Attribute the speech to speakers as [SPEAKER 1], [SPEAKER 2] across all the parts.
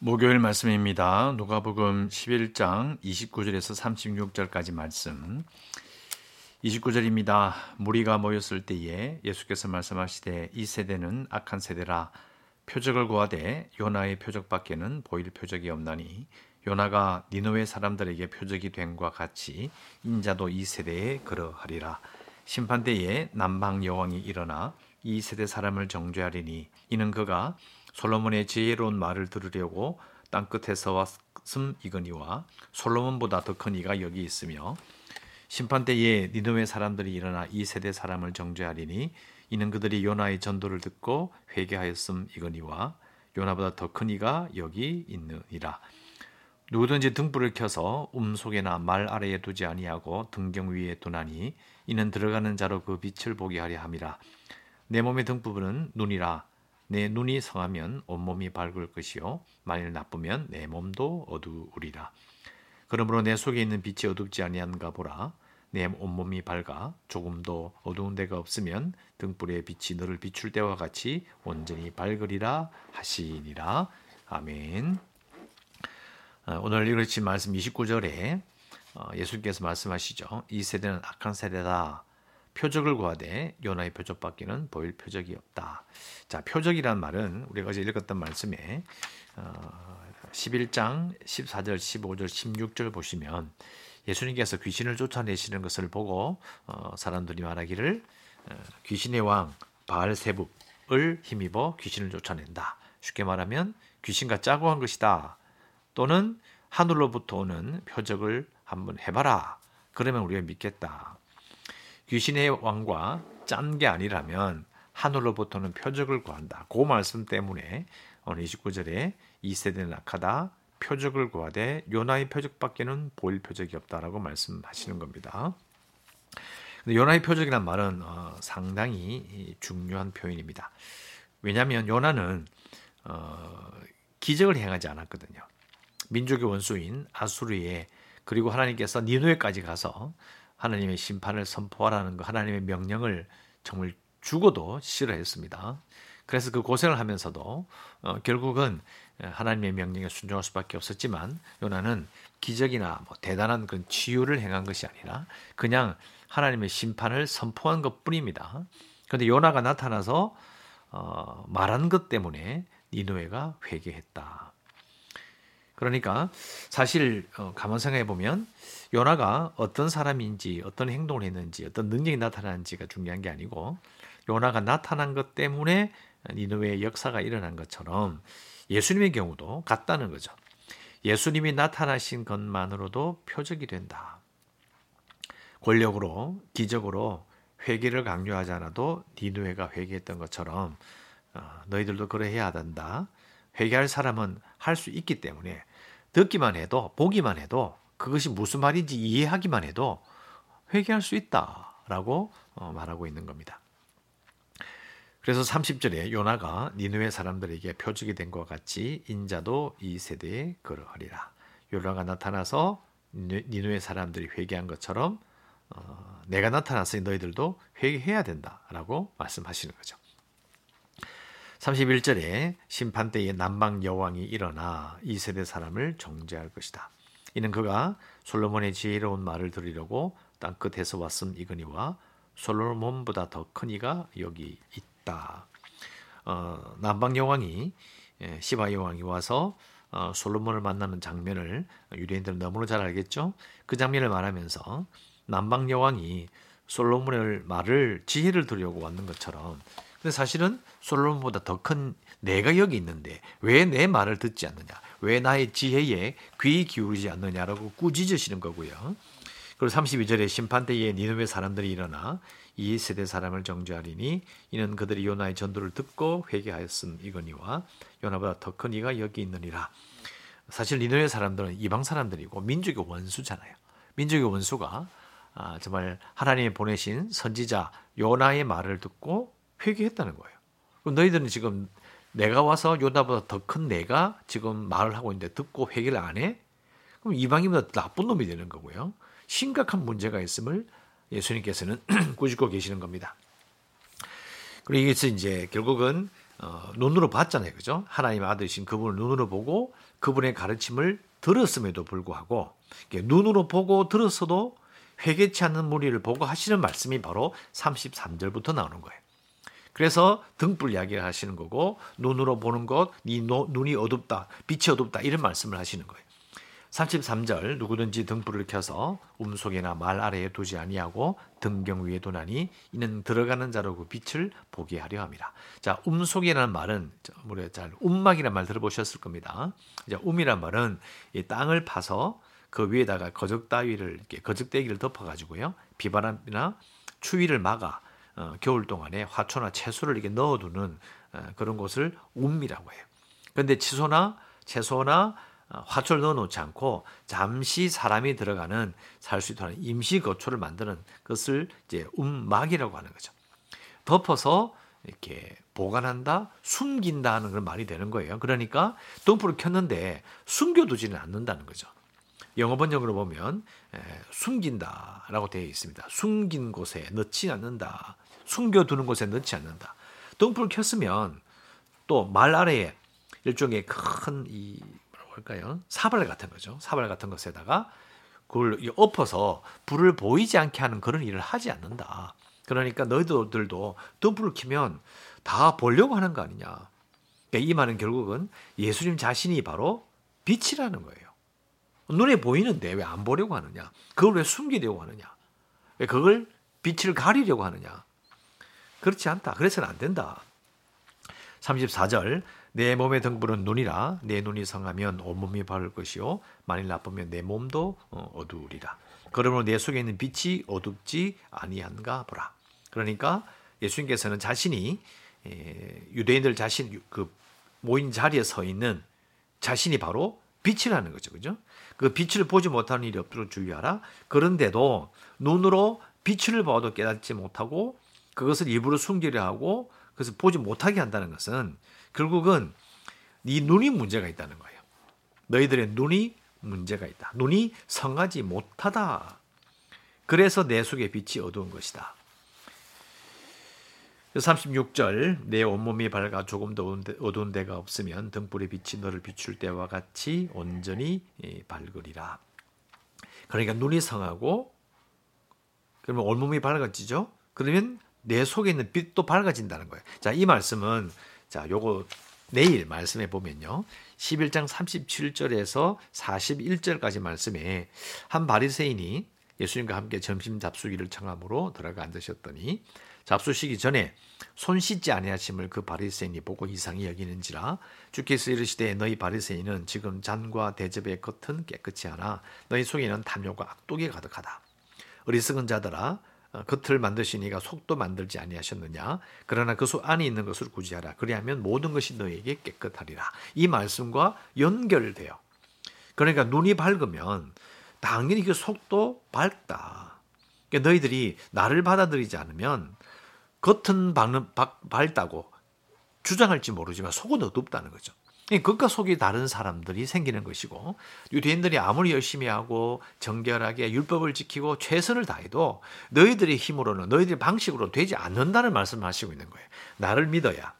[SPEAKER 1] 목요일 말씀입니다. 누가복음 11장 29절에서 36절까지 말씀. 29절입니다. 무리가 모였을 때에 예수께서 말씀하시되 이 세대는 악한 세대라 표적을 구하되 요나의 표적밖에는 보일 표적이 없나니 요나가 니노의 사람들에게 표적이 된과 같이 인자도 이 세대에 그러하리라. 심판 때에 남방 여왕이 일어나 이 세대 사람을 정죄하리니 이는 그가 솔로몬의 지혜로운 말을 들으려고 땅끝에서 왔음 이거니와 솔로몬보다 더 큰 이가 여기 있으며 심판 때에 니느웨 사람들이 일어나 이 세대 사람을 정죄하리니 이는 그들이 요나의 전도를 듣고 회개하였음 이거니와 요나보다 더 큰 이가 여기 있느니라. 누구든지 등불을 켜서 음속에나 말 아래에 두지 아니하고 등경 위에 두나니 이는 들어가는 자로 그 빛을 보게 하려 함이라. 내 몸의 등불은 눈이라 내 눈이 성하면 온몸이 밝을 것이요. 만일 나쁘면 내 몸도 어두우리라. 그러므로 내 속에 있는 빛이 어둡지 아니한가 보라. 내 온몸이 밝아 조금도 어두운 데가 없으면 등불의 빛이 너를 비출 때와 같이 온전히 밝으리라 하시니라. 아멘. 어, 오늘 읽으신 말씀 29절에 어, 예수께서 말씀하시죠. 이 세대는 악한 세대다 표적을 구하되 요나의 표적밖에는 보일 표적이 없다. 자, 표적이란 말은 우리가 어제 읽었던 말씀에 어, 11장 14절, 15절, 16절 보시면 예수님께서 귀신을 쫓아내시는 것을 보고 어, 사람들이 말하기를 어, 귀신의 왕 바알세북을 힘입어 귀신을 쫓아낸다. 쉽게 말하면 귀신과 짜고 한 것이다. 또는 하늘로부터 오는 표적을 한번 해봐라. 그러면 우리가 믿겠다. 귀신의 왕과 짠 게 아니라면 하늘로부터는 표적을 구한다. 그 말씀 때문에 오늘 29절에 이 세대는 악하다. 표적을 구하되 요나의 표적밖에는 보일 표적이 없다라고 말씀하시는 겁니다. 요나의 표적이란 말은 어, 상당히 중요한 표현입니다. 왜냐하면 요나는 어, 기적을 행하지 않았거든요. 민족의 원수인 아수르에 그리고 하나님께서 니누에까지 가서 하나님의 심판을 선포하라는 거 하나님의 명령을 정말 죽어도 싫어했습니다. 그래서 그 고생을 하면서도 어, 결국은 하나님의 명령에 순종할 수밖에 없었지만 요나는 기적이나 뭐 대단한 그런 치유를 행한 것이 아니라 그냥 하나님의 심판을 선포한 것뿐입니다. 그런데 요나가 나타나서 어, 말한 것 때문에 니누에가 회개했다. 그러니까 사실 어, 가만 생각해 보면 요나가 어떤 사람인지 어떤 행동을 했는지 어떤 능력이 나타나는지가 중요한 게 아니고 요나가 나타난 것 때문에 니누의 역사가 일어난 것처럼 예수님의 경우도 같다는 거죠. 예수님이 나타나신 것만으로도 표적이 된다. 권력으로 기적으로 회개를 강요하지 않아도 니누에가 회개했던 것처럼 어, 너희들도 그래야 된다. 회개할 사람은 할 수 있기 때문에 듣기만 해도 보기만 해도 그것이 무슨 말인지 이해하기만 해도 회개할 수 있다라고 어, 말하고 있는 겁니다. 그래서 30절에 요나가 니누의 사람들에게 표적이 된 것 같이 인자도 이 세대에 그러하리라. 요나가 나타나서 니누의 사람들이 회개한 것처럼 어, 내가 나타났으니 너희들도 회개해야 된다라고 말씀하시는 거죠. 31절에 심판 때에 남방 여왕이 일어나 이 세대 사람을 정죄할 것이다. 이는 그가 솔로몬의 지혜로운 말을 들으려고 땅 끝에서 왔음 이거니와 솔로몬보다 더 큰 이가 여기 있다. 어, 남방 여왕이 예, 시바 여왕이 와서 어, 솔로몬을 만나는 장면을 유대인들은 너무나 잘 알겠죠. 그 장면을 말하면서 남방 여왕이 솔로몬의 말을 지혜를 들으려고 왔는 것처럼 근데 사실은 솔로몬보다 더 큰 내가 여기 있는데 왜 내 말을 듣지 않느냐? 왜 나의 지혜에 귀 기울이지 않느냐라고 꾸짖으시는 거고요. 그리고 32절에 심판 때에 니누의 사람들이 일어나 이 세대 사람을 정죄하리니 이는 그들이 요나의 전도를 듣고 회개하였음 이거니와 요나보다 더 큰 이가 여기 있느니라. 사실 니누의 사람들은 이방 사람들이고 민족의 원수잖아요. 민족의 원수가 아, 정말 하나님이 보내신 선지자 요나의 말을 듣고 회개했다는 거예요. 그럼 너희들은 지금 내가 와서 요나보다 더 큰 내가 지금 말을 하고 있는데 듣고 회개를 안 해? 그럼 이방인보다 나쁜 놈이 되는 거고요. 심각한 문제가 있음을 예수님께서는 꾸짖고 계시는 겁니다. 그리고 이것이 이제 결국은 어, 눈으로 봤잖아요. 그죠? 하나님의 아들이신 그분을 눈으로 보고 그분의 가르침을 들었음에도 불구하고 눈으로 보고 들었어도 회개치 않는 무리를 보고 하시는 말씀이 바로 33절부터 나오는 거예요. 그래서 등불 이야기를 하시는 거고 눈으로 보는 것, 네 눈이 어둡다, 빛이 어둡다 이런 말씀을 하시는 거예요. 33절 누구든지 등불을 켜서 움속이나 말 아래에 두지 아니하고 등경 위에 두나니 이는 들어가는 자로 그 빛을 보게 하려 함이라. 자, 움속이라는 말은 우리 잘 움막이라는 말 들어보셨을 겁니다. 자, 움이란 말은 이 땅을 파서 그 위에다가 거적 따위를 이렇게 거적대기를 덮어 가지고요. 비바람이나 추위를 막아 어, 겨울 동안에 화초나 채소를 이렇게 넣어두는 어, 그런 곳을 움이라고 해요. 그런데 채소나 채소나 어, 화초를 넣어놓지 않고 잠시 사람이 들어가는 살 수 있도록 임시 거초를 만드는 것을 이제 움막이라고 하는 거죠. 덮어서 이렇게 보관한다, 숨긴다 하는 그런 말이 되는 거예요. 그러니까 등불을 켰는데 숨겨두지는 않는다는 거죠. 영어 번역으로 보면 에, 숨긴다라고 되어 있습니다. 숨긴 곳에 넣지 않는다. 숨겨두는 곳에 넣지 않는다. 등불을 켰으면 또 말 아래에 일종의 큰이 할까요? 사발 같은 거죠. 사발 같은 것에다가 그걸 엎어서 불을 보이지 않게 하는 그런 일을 하지 않는다. 그러니까 너희들도 등불을 켜면 다 보려고 하는 거 아니냐. 그러니까 이 말은 결국은 예수님 자신이 바로 빛이라는 거예요. 눈에 보이는데 왜 안 보려고 하느냐? 그걸 왜 숨기려고 하느냐? 왜 그걸 빛을 가리려고 하느냐? 그렇지 않다. 그래서는 안 된다. 34절 내 몸의 등불은 눈이라 내 눈이 성하면 온몸이 밝을 것이요 만일 나쁘면 내 몸도 어, 어두우리라. 그러므로 내 속에 있는 빛이 어둡지 아니한가 보라. 그러니까 예수님께서는 자신이 유대인들 자신 그 모인 자리에 서 있는 자신이 바로 빛이라는 거죠. 그죠? 그 빛을 보지 못하는 일이 없도록 주의하라. 그런데도 눈으로 빛을 봐도 깨닫지 못하고 그것을 입으로 숨기려 하고 그것을 보지 못하게 한다는 것은 결국은 네 눈이 문제가 있다는 거예요. 너희들의 눈이 문제가 있다. 눈이 성하지 못하다. 그래서 내 속에 빛이 어두운 것이다. 36절 내 온몸이 밝아 조금 더 어두운 데가 없으면 등불의 빛이 너를 비출 때와 같이 온전히 예, 밝으리라. 그러니까 눈이 성하고 그러면 온몸이 밝아지죠. 그러면 내 속에 있는 빛도 밝아진다는 거예요. 자, 이 말씀은 자, 요거 내일 말씀해 보면요. 11장 37절에서 41절까지 말씀에 한 바리새인이 예수님과 함께 점심 잡수기를 청함으로 들어가 앉으셨더니 잡수시기 전에 손 씻지 아니하심을 그 바리새인이 보고 이상히 여기는지라 주께서 이르시되 너희 바리새인은 지금 잔과 대접의 겉은 깨끗이 하나 너희 속에는 탐욕과 악독이 가득하다. 어리석은 자들아 어, 겉을 만드시니가 속도 만들지 아니하셨느냐? 그러나 그 속 안에 있는 것을 구지하라. 그리하면 모든 것이 너에게 깨끗하리라. 이 말씀과 연결돼요. 그러니까 눈이 밝으면 당연히 그 속도 밝다. 그러니까 너희들이 나를 받아들이지 않으면 겉은 밝다고 주장할지 모르지만 속은 어둡다는 거죠 겉과 속이 다른 사람들이 생기는 것이고 유대인들이 아무리 열심히 하고 정결하게 율법을 지키고 최선을 다해도 너희들의 힘으로는 너희들의 방식으로 되지 않는다는 말씀을 하시고 있는 거예요. 나를 믿어야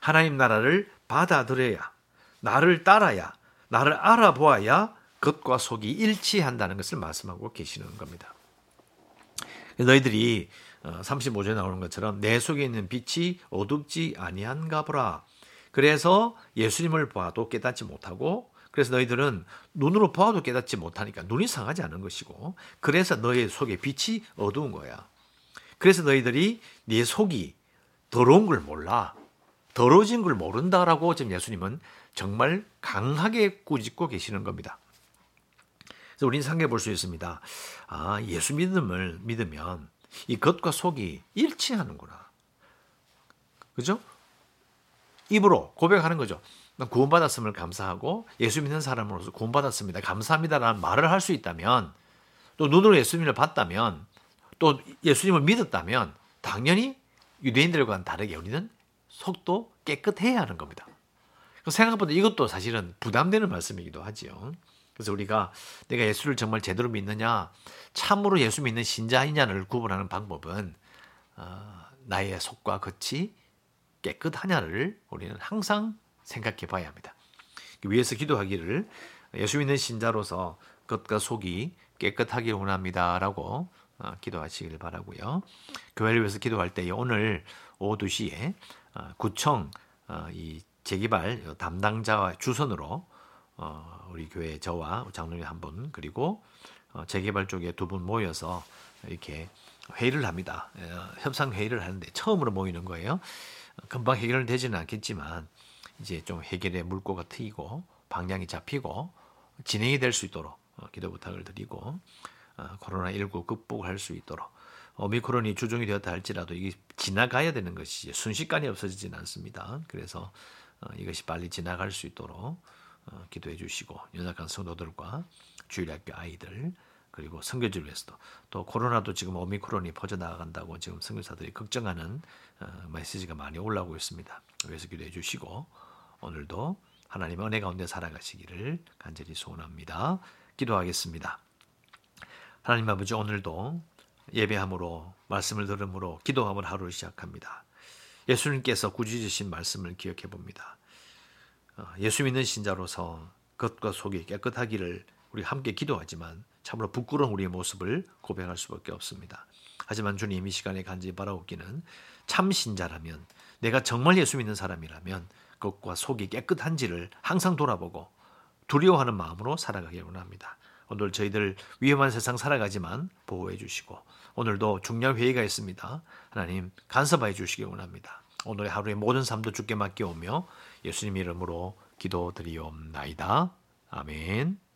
[SPEAKER 1] 하나님 나라를 받아들여야 나를 따라야 나를 알아보아야 겉과 속이 일치한다는 것을 말씀하고 계시는 겁니다. 너희들이 35절에 어, 나오는 것처럼 내 속에 있는 빛이 어둡지 아니한가 보라. 그래서 예수님을 봐도 깨닫지 못하고 그래서 너희들은 눈으로 보아도 깨닫지 못하니까 눈이 상하지 않은 것이고 그래서 너희 속에 빛이 어두운 거야. 그래서 너희들이 네 속이 더러운 걸 몰라. 더러워진 걸 모른다라고 지금 예수님은 정말 강하게 꾸짖고 계시는 겁니다. 그래서 우리는 상해 볼 수 있습니다. 아, 예수 믿음을 믿으면 이 겉과 속이 일치하는구나. 그죠? 입으로 고백하는 거죠. 구원받았음을 감사하고 예수 믿는 사람으로서 구원받았습니다. 감사합니다라는 말을 할 수 있다면 또 눈으로 예수님을 봤다면 또 예수님을 믿었다면 당연히 유대인들과는 다르게 우리는 속도 깨끗해야 하는 겁니다. 생각보다 이것도 사실은 부담되는 말씀이기도 하지요. 그래서 우리가 내가 예수를 정말 제대로 믿느냐, 참으로 예수 믿는 신자이냐를 구분하는 방법은 어, 나의 속과 겉이 깨끗하냐를 우리는 항상 생각해 봐야 합니다. 위해서 기도하기를 예수 믿는 신자로서 겉과 속이 깨끗하길 원합니다라고 어, 기도하시길 바라고요. 교회를 위해서 기도할 때 오늘 오후 2시에 어, 구청 어, 이 재개발 담당자와 주선으로 우리 교회 저와 장로님 한 분 그리고 재개발 쪽에 두 분 모여서 이렇게 회의를 합니다. 협상 회의를 하는데 처음으로 모이는 거예요. 금방 해결되지는 않겠지만 이제 좀 해결의 물꼬가 트이고 방향이 잡히고 진행이 될 수 있도록 기도 부탁을 드리고 어, 코로나19 극복할 수 있도록 오미크론이 주종이 되었다 할지라도 이게 지나가야 되는 것이 순식간에 없어지지는 않습니다. 그래서 어, 이것이 빨리 지나갈 수 있도록 어, 기도해 주시고 연약한 성도들과 주일학교 아이들 그리고 선교지를 위해서도 또 코로나도 지금 오미크론이 퍼져나간다고 지금 선교사들이 걱정하는 메시지가 많이 올라오고 있습니다. 그래서 기도해 주시고 오늘도 하나님의 은혜 가운데 살아가시기를 간절히 소원합니다. 기도하겠습니다. 하나님 아버지 오늘도 예배함으로 말씀을 들음으로 기도함을 하루를 시작합니다. 예수님께서 꾸짖으신 말씀을 기억해 봅니다. 어, 예수 믿는 신자로서 겉과 속이 깨끗하기를 우리 함께 기도하지만 참으로 부끄러운 우리의 모습을 고백할 수밖에 없습니다. 하지만 주님 이 시간에 간절히 바라옵기는 참 신자라면 내가 정말 예수 믿는 사람이라면 겉과 속이 깨끗한지를 항상 돌아보고 두려워하는 마음으로 살아가길 원합니다. 오늘 저희들 위험한 세상 살아가지만 보호해 주시고 오늘도 중요한 회의가 있습니다. 하나님 간섭하여 주시기 원합니다. 오늘의 하루의 모든 삶도 주께 맡겨오며 예수님 이름으로 기도드리옵나이다. 아멘.